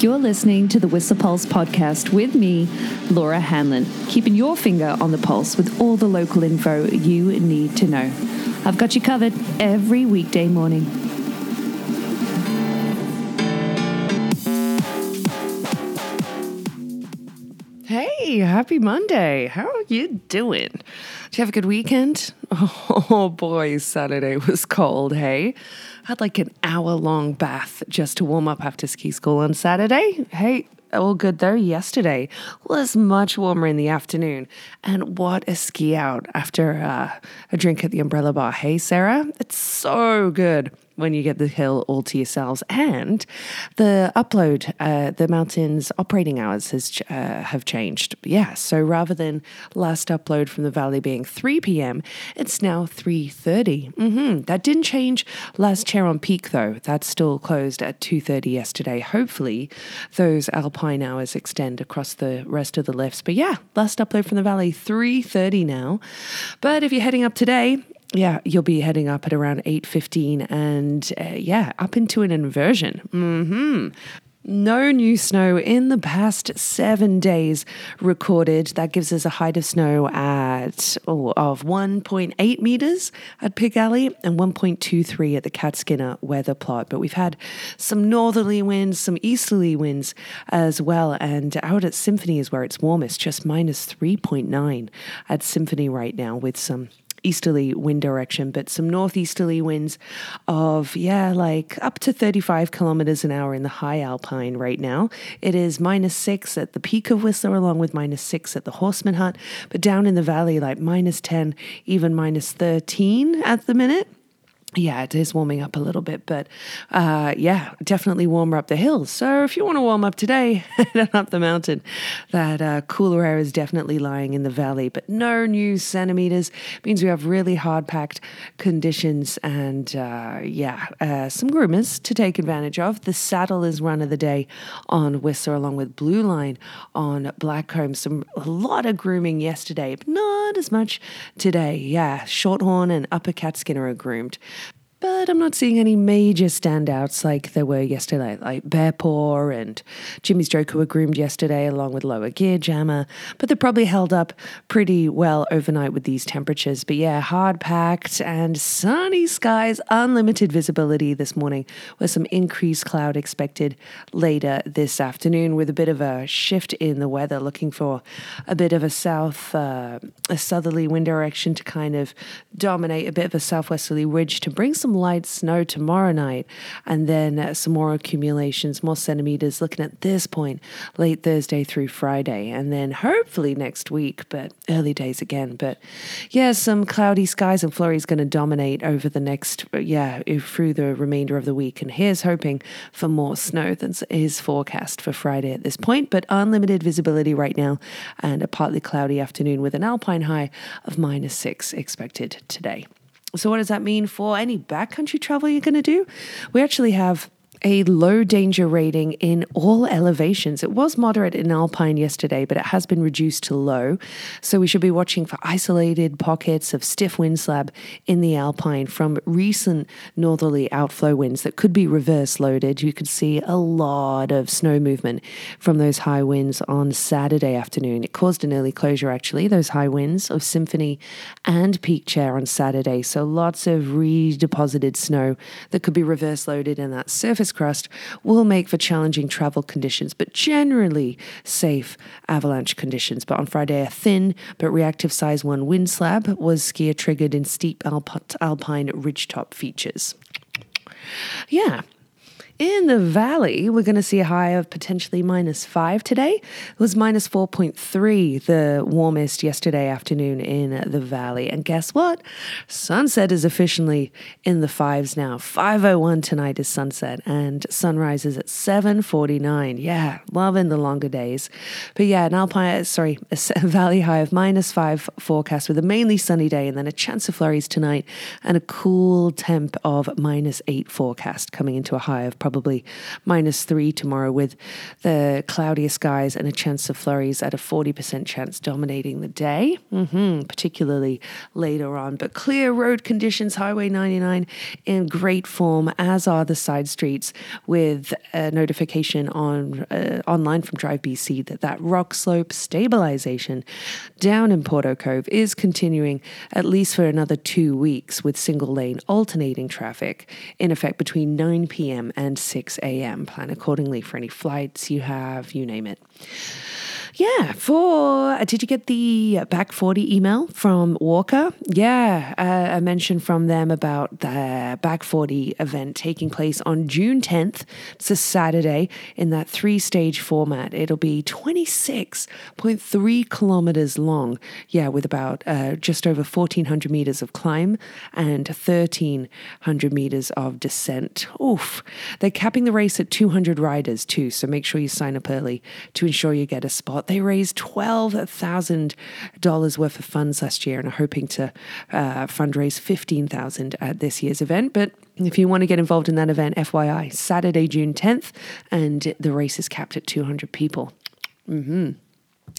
You're listening to the Whistler Pulse podcast with me, Laura Hanlon, keeping your finger on the pulse with all the local info you need to know. I've got you covered every weekday morning. Hey, happy Monday. How are you doing? Did you have a good weekend? Oh boy, Saturday was cold, hey? Had like an hour long bath just to warm up after ski school on Saturday. Hey, all good though. Yesterday was much warmer in the afternoon. And what a ski out after uh, a drink at the umbrella bar. Hey, Sarah? It's so good when you get the hill all to yourselves. And the upload, uh, the mountain's operating hours has uh, have changed. Yeah, so rather than last upload from the valley being 3 p.m., it's now 3.30. Mm-hmm. That didn't change last chair on Peak, though. That's still closed at 2.30 yesterday. Hopefully, those alpine hours extend across the rest of the lifts. But yeah, last upload from the valley, 3.30 now. But if you're heading up today, yeah, you'll be heading up at around 8.15 and uh, yeah, up into an inversion. Mm-hmm. No new snow in the past seven days recorded. That gives us a height of snow at oh, of 1.8 meters at Pig Alley and 1.23 at the Catskinner weather plot. But we've had some northerly winds, some easterly winds as well. And out at Symphony is where it's warmest, just minus 3.9 at Symphony right now with some easterly wind direction, but some northeasterly winds of, yeah, like up to 35 kilometers an hour in the high alpine right now. It is minus six at the peak of Whistler, along with minus six at the Horstman Hut, but down in the valley, like minus 10, even minus 13 at the minute yeah, it is warming up a little bit, but uh, yeah, definitely warmer up the hills. So if you want to warm up today, head up the mountain. That uh, cooler air is definitely lying in the valley, but no new centimeters means we have really hard packed conditions and uh, yeah, uh, some groomers to take advantage of. The saddle is run of the day on Whistler, along with Blue Line on Blackcomb. Some a lot of grooming yesterday, but not as much today. Yeah, Shorthorn and Upper Catskin are groomed. But I'm not seeing any major standouts like there were yesterday, like Bearpaw and Jimmy's Joker were groomed yesterday along with Lower Gear Jammer. But they probably held up pretty well overnight with these temperatures. But yeah, hard packed and sunny skies, unlimited visibility this morning with some increased cloud expected later this afternoon with a bit of a shift in the weather, looking for a bit of a south, uh, a southerly wind direction to kind of dominate, a bit of a southwesterly ridge to bring some some light snow tomorrow night, and then uh, some more accumulations, more centimeters looking at this point late Thursday through Friday, and then hopefully next week, but early days again. But yeah, some cloudy skies and flurries going to dominate over the next, yeah, through the remainder of the week. And here's hoping for more snow than is forecast for Friday at this point, but unlimited visibility right now, and a partly cloudy afternoon with an alpine high of minus six expected today. So, what does that mean for any backcountry travel you're going to do? We actually have a low danger rating in all elevations. It was moderate in Alpine yesterday, but it has been reduced to low. So we should be watching for isolated pockets of stiff wind slab in the Alpine from recent northerly outflow winds that could be reverse loaded. You could see a lot of snow movement from those high winds on Saturday afternoon. It caused an early closure, actually, those high winds of Symphony and Peak Chair on Saturday. So lots of redeposited snow that could be reverse loaded in that surface surface crust will make for challenging travel conditions, but generally safe avalanche conditions. But on Friday, a thin but reactive size 1 wind slab was skier triggered in steep alp- alpine ridgetop features. Yeah, in the valley, we're going to see a high of potentially minus five today. It was minus 4.3, the warmest yesterday afternoon in the valley. And guess what? Sunset is officially in the fives now. 5.01 tonight is sunset, and sunrise is at 7.49. Yeah, loving the longer days. But yeah, an alpine, sorry, a valley high of minus five forecast with a mainly sunny day and then a chance of flurries tonight and a cool temp of minus eight forecast coming into a high of probably minus three tomorrow with the cloudier skies and a chance of flurries at a 40% chance dominating the day, mm-hmm, particularly later on. But clear road conditions, Highway 99 in great form, as are the side streets, with a notification on uh, online from Drive BC that that rock slope stabilization down in Porteau Cove is continuing at least for another two weeks with single lane alternating traffic in effect between 9 p.m. and 6 a.m. Plan accordingly for any flights you have, you name it. Yeah, for uh, did you get the back 40 email from Walker? Yeah, uh, a mention from them about the back 40 event taking place on June 10th. It's a Saturday in that three stage format. It'll be 26.3 kilometers long. Yeah, with about uh, just over 1,400 meters of climb and 1,300 meters of descent. Oof. They're capping the race at 200 riders too, so make sure you sign up early to ensure you get a spot. They raised $12,000 worth of funds last year and are hoping to uh, fundraise 15000 at this year's event. But if you want to get involved in that event, FYI, Saturday, June 10th, and the race is capped at 200 people. Mm-hmm.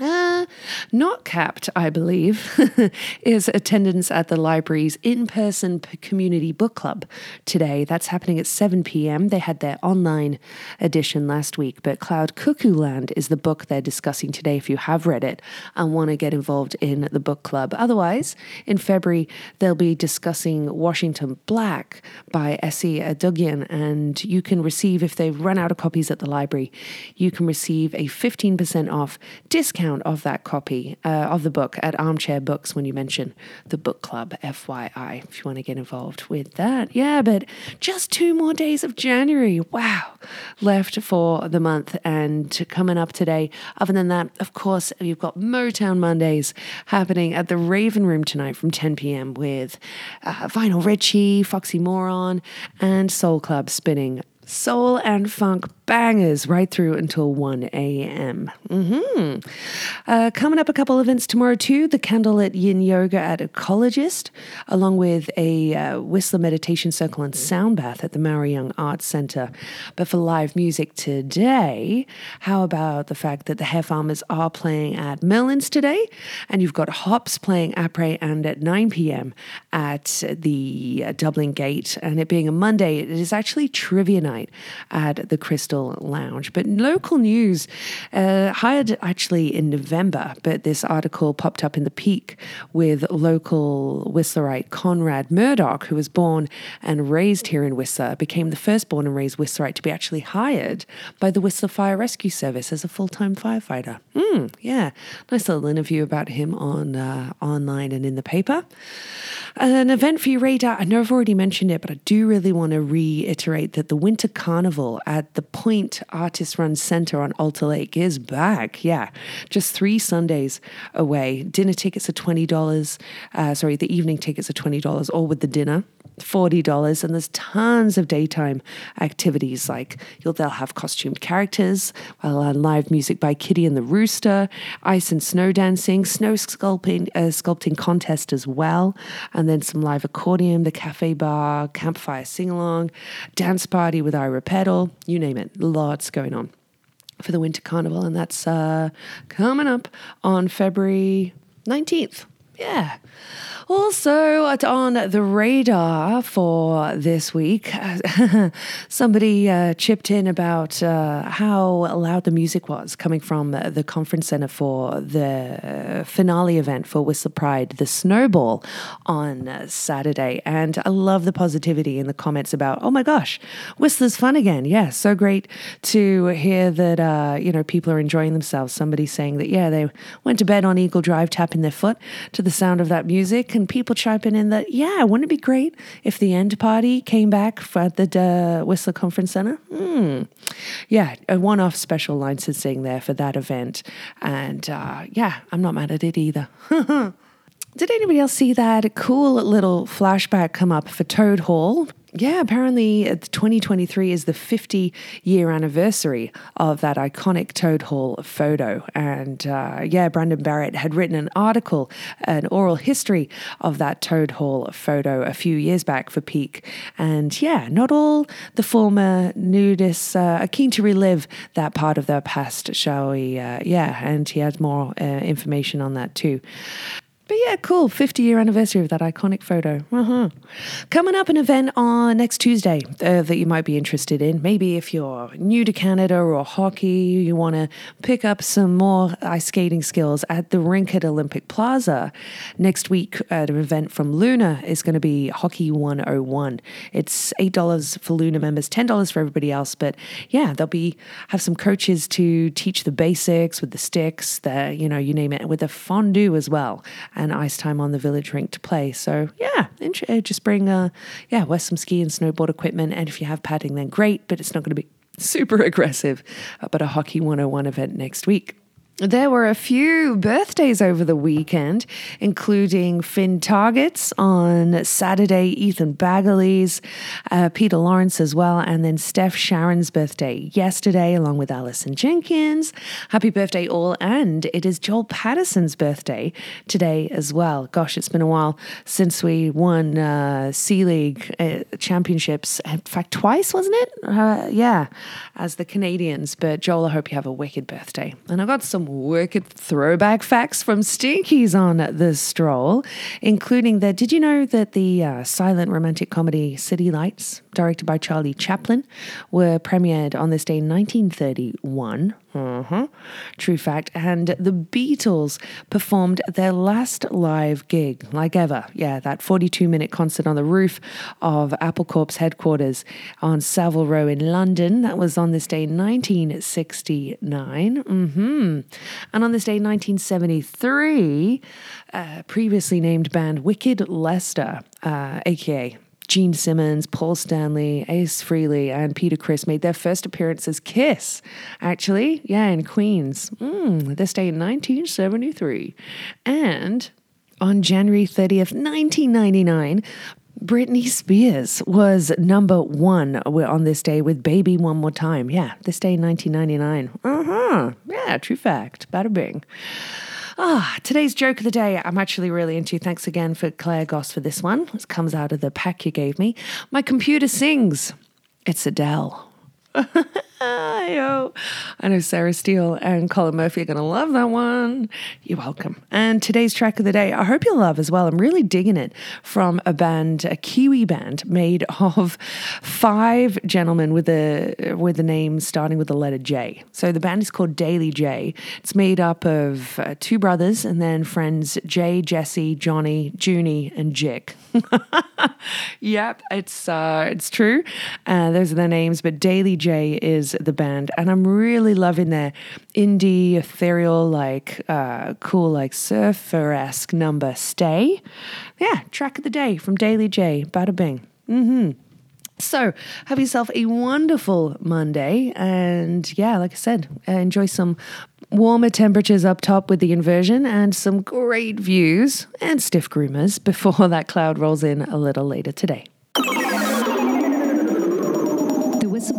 Uh, not capped, I believe, is attendance at the library's in person community book club today. That's happening at 7 p.m. They had their online edition last week, but Cloud Cuckoo Land is the book they're discussing today if you have read it and want to get involved in the book club. Otherwise, in February, they'll be discussing Washington Black by Esi Edugyan, and you can receive, if they've run out of copies at the library, you can receive a 15% off discount discount of that copy uh, of the book at Armchair Books when you mention the book club, FYI, if you want to get involved with that. Yeah, but just two more days of January. Wow, left for the month and coming up today. Other than that, of course, you've got Motown Mondays happening at the Raven Room tonight from 10 p.m. with uh, Vinyl Richie, Foxy Moron, and Soul Club spinning soul and funk bangers right through until 1 a.m. Mm-hmm. Uh, coming up a couple events tomorrow too. The Candlelit Yin Yoga at Ecologyst, along with a uh, Whistler Meditation Circle and Sound Bath at the Maury Young Arts Centre. But for live music today, how about the fact that the Hair Farmers are playing at Merlin's today, and you've got Hops playing après and at 9 p.m. at the uh, Dublin Gate, and it being a Monday, it is actually trivia night at the Crystal Lounge. But local news, uh, hired actually in November, but this article popped up in the Pique with local Whistlerite Conrad Murdoch, who was born and raised here in Whistler, became the first born and raised Whistlerite to be actually hired by the Whistler Fire Rescue Service as a full time firefighter. Mm, yeah, nice little interview about him on uh, online and in the paper. An event for your radar. I know I've already mentioned it, but I do really want to reiterate that the Winter Carnival at the Point Artist Run Center on Alta Lake is back. Yeah, just three Sundays away. Dinner tickets are $20. Uh, sorry, the evening tickets are $20, all with the dinner. $40 and there's tons of daytime activities like you'll they'll have costumed characters uh, live music by kitty and the rooster ice and snow dancing snow sculpting uh, sculpting contest as well and then some live accordion the cafe bar campfire sing-along dance party with ira pedal you name it lots going on for the winter carnival and that's uh, coming up on february 19th yeah also, on the radar for this week, somebody uh, chipped in about uh, how loud the music was coming from the conference center for the finale event for Whistler Pride, the Snowball, on Saturday. And I love the positivity in the comments about, oh my gosh, Whistler's fun again. Yeah, so great to hear that, uh, you know, people are enjoying themselves. Somebody saying that, yeah, they went to bed on Eagle Drive tapping their foot to the sound of that music and people chiming in that, yeah, wouldn't it be great if the end party came back for the uh, Whistler Conference Center? Mm. Yeah, a one off special licensing there for that event. And uh, yeah, I'm not mad at it either. Did anybody else see that cool little flashback come up for Toad Hall? Yeah, apparently uh, 2023 is the 50 year anniversary of that iconic Toad Hall photo. And uh, yeah, Brandon Barrett had written an article, an oral history of that Toad Hall photo a few years back for Pique. And yeah, not all the former nudists uh, are keen to relive that part of their past, shall we? Uh, yeah, and he has more uh, information on that too. But yeah, cool. 50 year anniversary of that iconic photo. Uh-huh. Coming up, an event on next Tuesday uh, that you might be interested in. Maybe if you're new to Canada or hockey, you want to pick up some more ice skating skills at the rink at Olympic Plaza. Next week, at an event from Luna is going to be Hockey 101. It's $8 for Luna members, $10 for everybody else. But yeah, they'll be have some coaches to teach the basics with the sticks, the, you know, you name it, with a fondue as well ice time on the village rink to play. So yeah, uh, just bring uh, yeah, wear some ski and snowboard equipment, and if you have padding, then great. But it's not going to be super aggressive. Uh, but a hockey 101 event next week. There were a few birthdays over the weekend, including Finn Targets on Saturday, Ethan Bagley's, uh, Peter Lawrence as well, and then Steph Sharon's birthday yesterday, along with Alison Jenkins. Happy birthday, all. And it is Joel Patterson's birthday today as well. Gosh, it's been a while since we won uh, C League uh, championships. In fact, twice, wasn't it? Uh, yeah, as the Canadians. But Joel, I hope you have a wicked birthday. And I've got some some wicked throwback facts from Stinkies on the stroll, including that did you know that the uh, silent romantic comedy City Lights, directed by Charlie Chaplin, were premiered on this day in 1931? Uh-huh. True fact. And the Beatles performed their last live gig, like ever. Yeah, that 42 minute concert on the roof of Apple Corps headquarters on Savile Row in London. That was on this day, 1969. Mm-hmm. And on this day, 1973, uh, previously named band Wicked Lester, uh, aka Gene Simmons, Paul Stanley, Ace Frehley, and Peter Criss made their first appearance as Kiss, actually. Yeah, in Queens. Mm, this day in 1973. And on January 30th, 1999, Britney Spears was number one on this day with Baby One More Time. Yeah, this day in 1999. Uh huh. Yeah, true fact. Bada bing. Ah, today's joke of the day I'm actually really into. Thanks again for Claire Goss for this one. This comes out of the pack you gave me. My computer sings. It's Adele. I know Sarah Steele and Colin Murphy are going to love that one. You're welcome. And today's track of the day, I hope you'll love as well. I'm really digging it from a band, a Kiwi band made of five gentlemen with a with a name starting with the letter J. So the band is called Daily J. It's made up of uh, two brothers and then friends Jay, Jesse, Johnny, Junie, and Jick. yep, it's uh, it's true. Uh, those are their names, but Daily J is the band, and I'm really loving their indie, ethereal, like uh, cool, like surfer esque number. Stay, yeah, track of the day from Daily J. Bada bing. Mm-hmm. So, have yourself a wonderful Monday. And yeah, like I said, enjoy some warmer temperatures up top with the inversion and some great views and stiff groomers before that cloud rolls in a little later today.